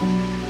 嗯。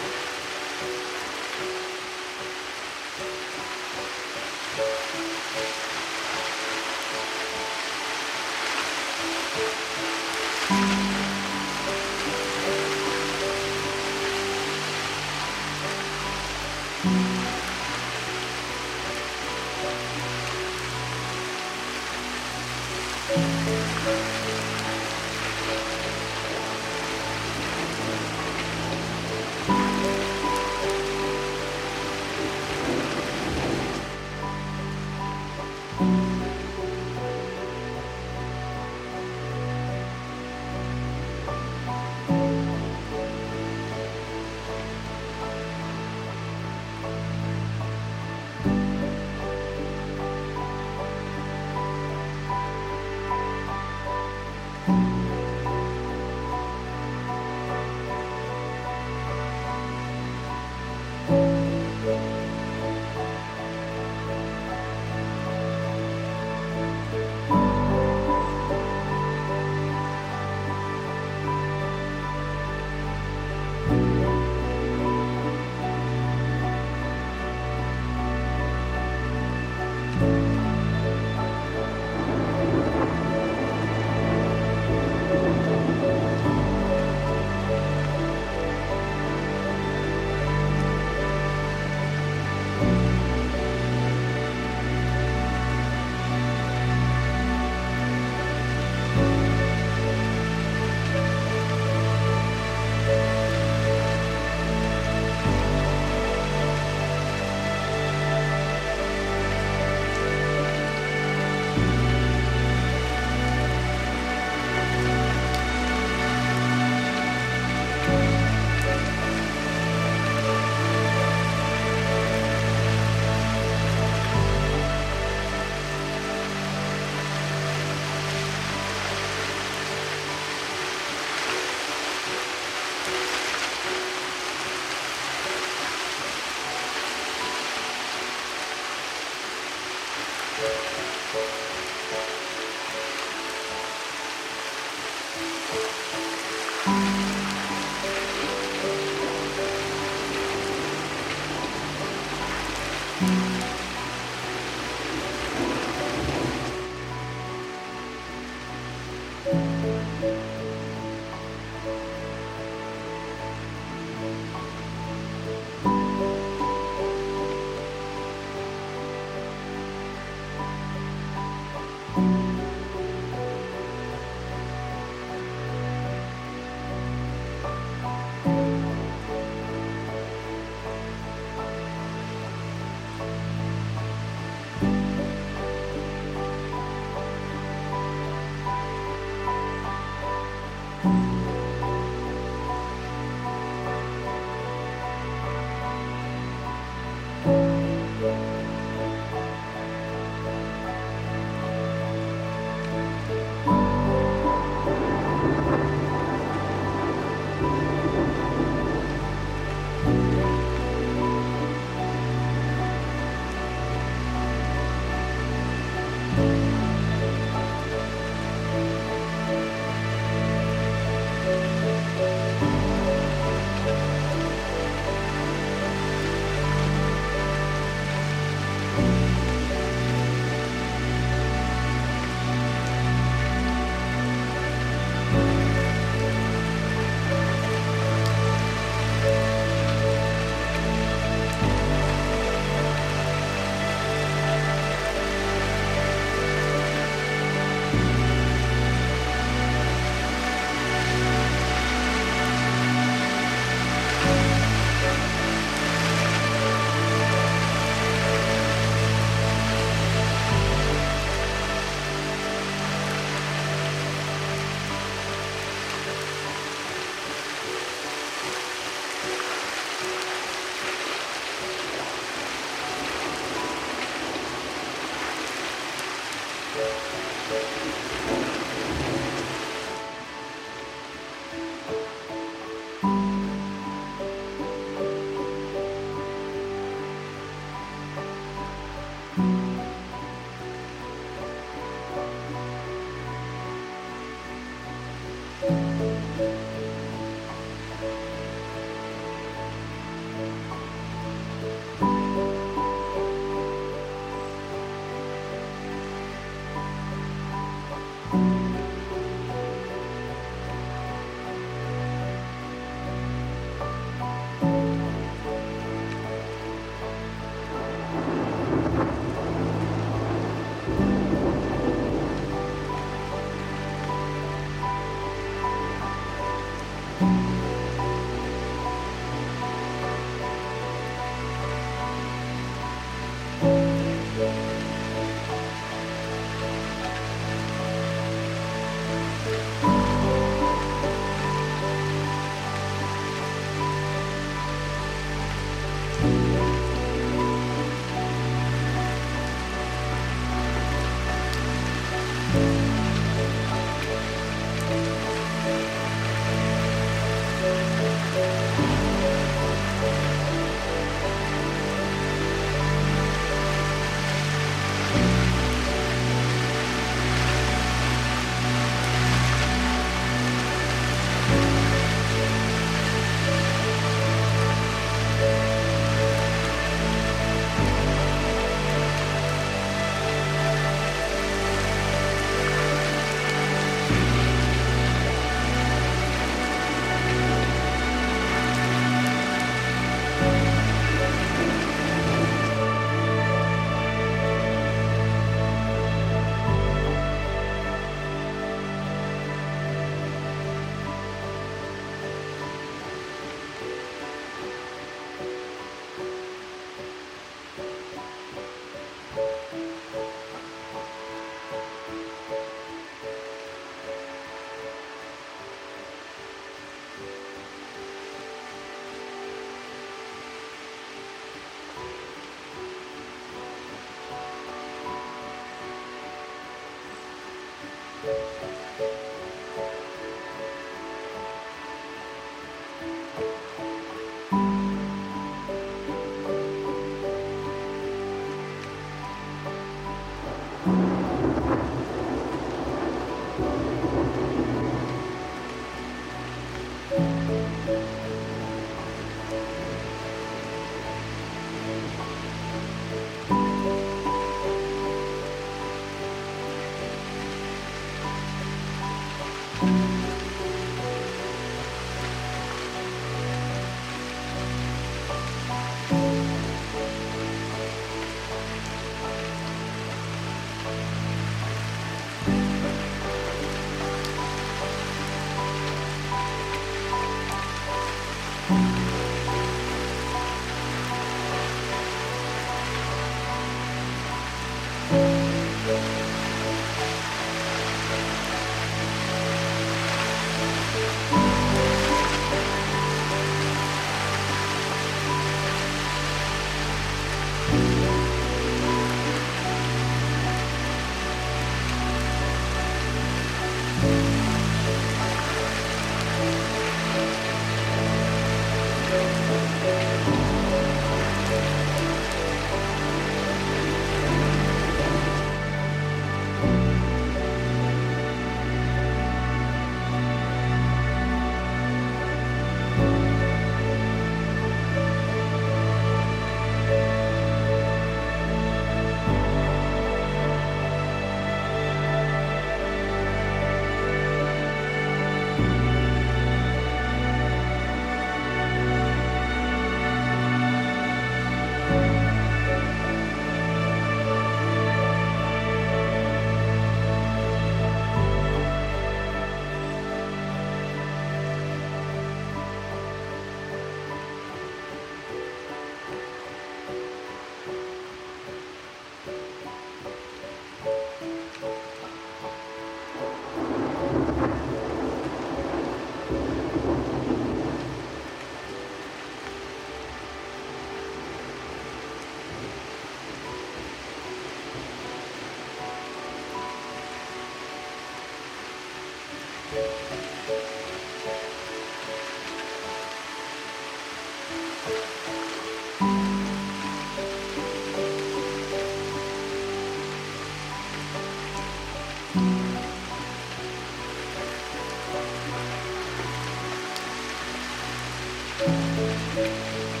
Música